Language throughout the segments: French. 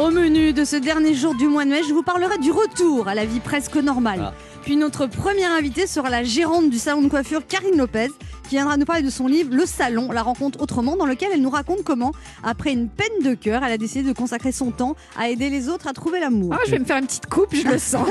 Au menu de ce dernier jour du mois de mai, je vous parlerai du retour à la vie presque normale. Ah. Puis notre première invitée sera la gérante du salon de coiffure, Karine Lopez, qui viendra nous parler de son livre Le Salon, la rencontre autrement, dans lequel elle nous raconte comment, après une peine de cœur, elle a décidé de consacrer son temps à aider les autres à trouver l'amour. Ah, je vais me faire une petite coupe, je le sens.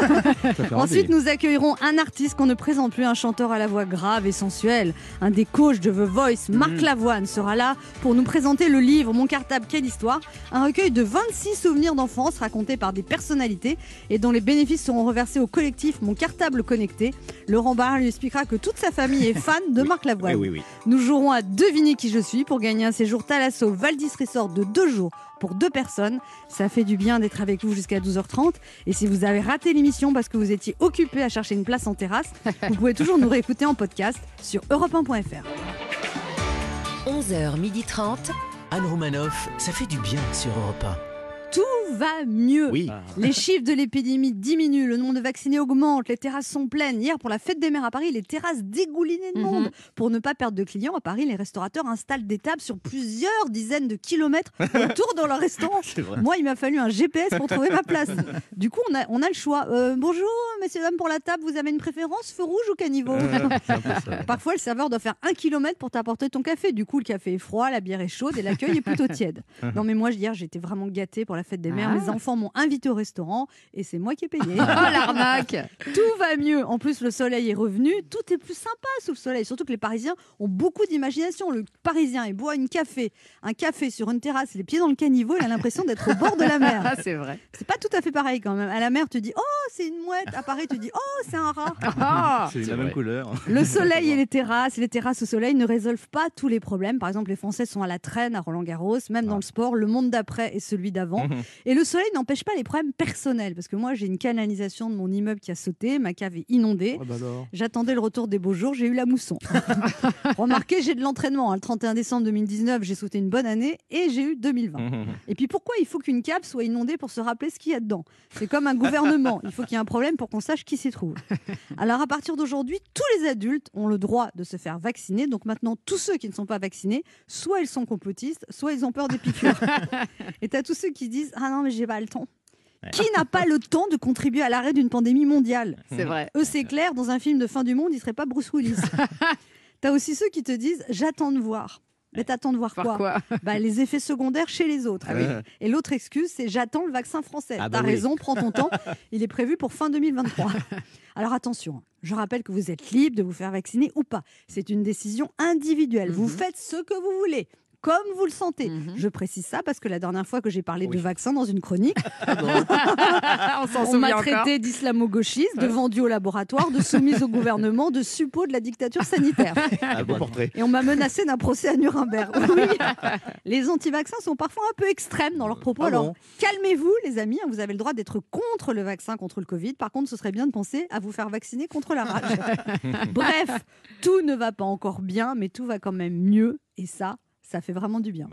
Ensuite, nous accueillerons un artiste qu'on ne présente plus, un chanteur à la voix grave et sensuelle. Un des coachs de The Voice, Marc Lavoine, sera là pour nous présenter le livre Mon cartable, quelle histoire Un recueil de 26 souvenirs d'enfance racontés par des personnalités et dont les bénéfices seront reversés au collectif Mon cartable connecté. Laurent Barra lui expliquera que toute sa famille est fan de Marc Lavoine. Oui, oui. Nous jouerons à deviner qui je suis pour gagner un séjour Thalasso Valdis Resort de deux jours pour deux personnes. Ça fait du bien d'être avec vous jusqu'à 12h30. Et si vous avez raté l'émission parce que vous étiez occupé à chercher une place en terrasse, vous pouvez toujours nous réécouter en podcast sur europe1.fr. 11h30. Anne Romanoff, ça fait du bien sur Europe Tout va mieux. Oui. Les chiffres de l'épidémie diminuent, le nombre de vaccinés augmente, les terrasses sont pleines. Hier, pour la fête des mères à Paris, les terrasses dégoulinaient de monde. Pour ne pas perdre de clients, à Paris, les restaurateurs installent des tables sur plusieurs dizaines de kilomètres autour de leur restaurant. Moi, il m'a fallu un GPS pour trouver ma place. Du coup, on a, on a le choix. Euh, bonjour, messieurs, dames, pour la table, vous avez une préférence, feu rouge ou caniveau ça. Parfois, le serveur doit faire un kilomètre pour t'apporter ton café. Du coup, le café est froid, la bière est chaude et l'accueil est plutôt tiède. Non, mais moi, hier, j'étais vraiment gâtée pour la fête des mères. Ah. Mes enfants m'ont invité au restaurant et c'est moi qui ai payé. Oh, l'arnaque tout va mieux. En plus, le soleil est revenu. Tout est plus sympa sous le soleil. Surtout que les Parisiens ont beaucoup d'imagination. Le Parisien, il boit une café, un café sur une terrasse, les pieds dans le caniveau. Il a l'impression d'être au bord de la mer. Ah, c'est vrai. C'est pas tout à fait pareil quand même. À la mer, tu dis oh c'est une mouette. À Paris, tu dis oh c'est un rat. Ah, C'est la vrai. même couleur. Le soleil et les terrasses, les terrasses au soleil ne résolvent pas tous les problèmes. Par exemple, les Français sont à la traîne à Roland Garros, même dans le sport, le monde d'après et celui d'avant. Et le soleil n'empêche pas les problèmes personnels, parce que moi j'ai une canalisation de mon immeuble qui a sauté, ma cave est inondée. Ah bah. J'attendais le retour des beaux jours, j'ai eu la mousson. Remarquez, j'ai de l'entraînement. hein. Le 31 décembre 2019, j'ai sauté une bonne année et j'ai eu 2020. Et puis pourquoi il faut qu'une cave soit inondée pour se rappeler ce qu'il y a dedans? C'est comme un gouvernement. Il faut qu'il y ait un problème pour qu'on sache qui s'y trouve. Alors à partir d'aujourd'hui, tous les adultes ont le droit de se faire vacciner. Donc maintenant, tous ceux qui ne sont pas vaccinés, soit ils sont complotistes, soit ils ont peur des piqûres. Et t'as tous ceux qui disent Ah non, mais j'ai pas le temps. Qui n'a pas le temps de contribuer à l'arrêt d'une pandémie mondiale c'est vrai. eux, c'est clair, dans un film de fin du monde, il serait pas Bruce Willis. T'as aussi ceux qui te disent j'attends de voir. Mais t'attends de voir Par quoi, quoi bah, Les effets secondaires chez les autres. Ah oui. Et l'autre excuse, c'est j'attends le vaccin français. Ah bah T'as oui. raison, prends ton temps. Il est prévu pour fin 2023. Alors attention, je rappelle que vous êtes libre de vous faire vacciner ou pas. C'est une décision individuelle. Vous faites ce que vous voulez. Comme vous le sentez. Mhm. Je précise ça parce que la dernière fois que j'ai parlé Oui. de vaccin dans une chronique, On s'en on souvient m'a traité d'islamo-gauchiste, de vendu au laboratoire, de soumise au gouvernement, de suppôt de la dictature sanitaire. Un beau portrait. Et on m'a menacé d'un procès à Nuremberg. Oui. Les anti-vaccins sont parfois un peu extrêmes dans leurs propos. Ah Alors bon calmez-vous, les amis. hein, Vous avez le droit d'être contre le vaccin contre le Covid. Par contre, ce serait bien de penser à vous faire vacciner contre la rage. Bref, tout ne va pas encore bien, mais tout va quand même mieux. Et ça, ça fait vraiment du bien.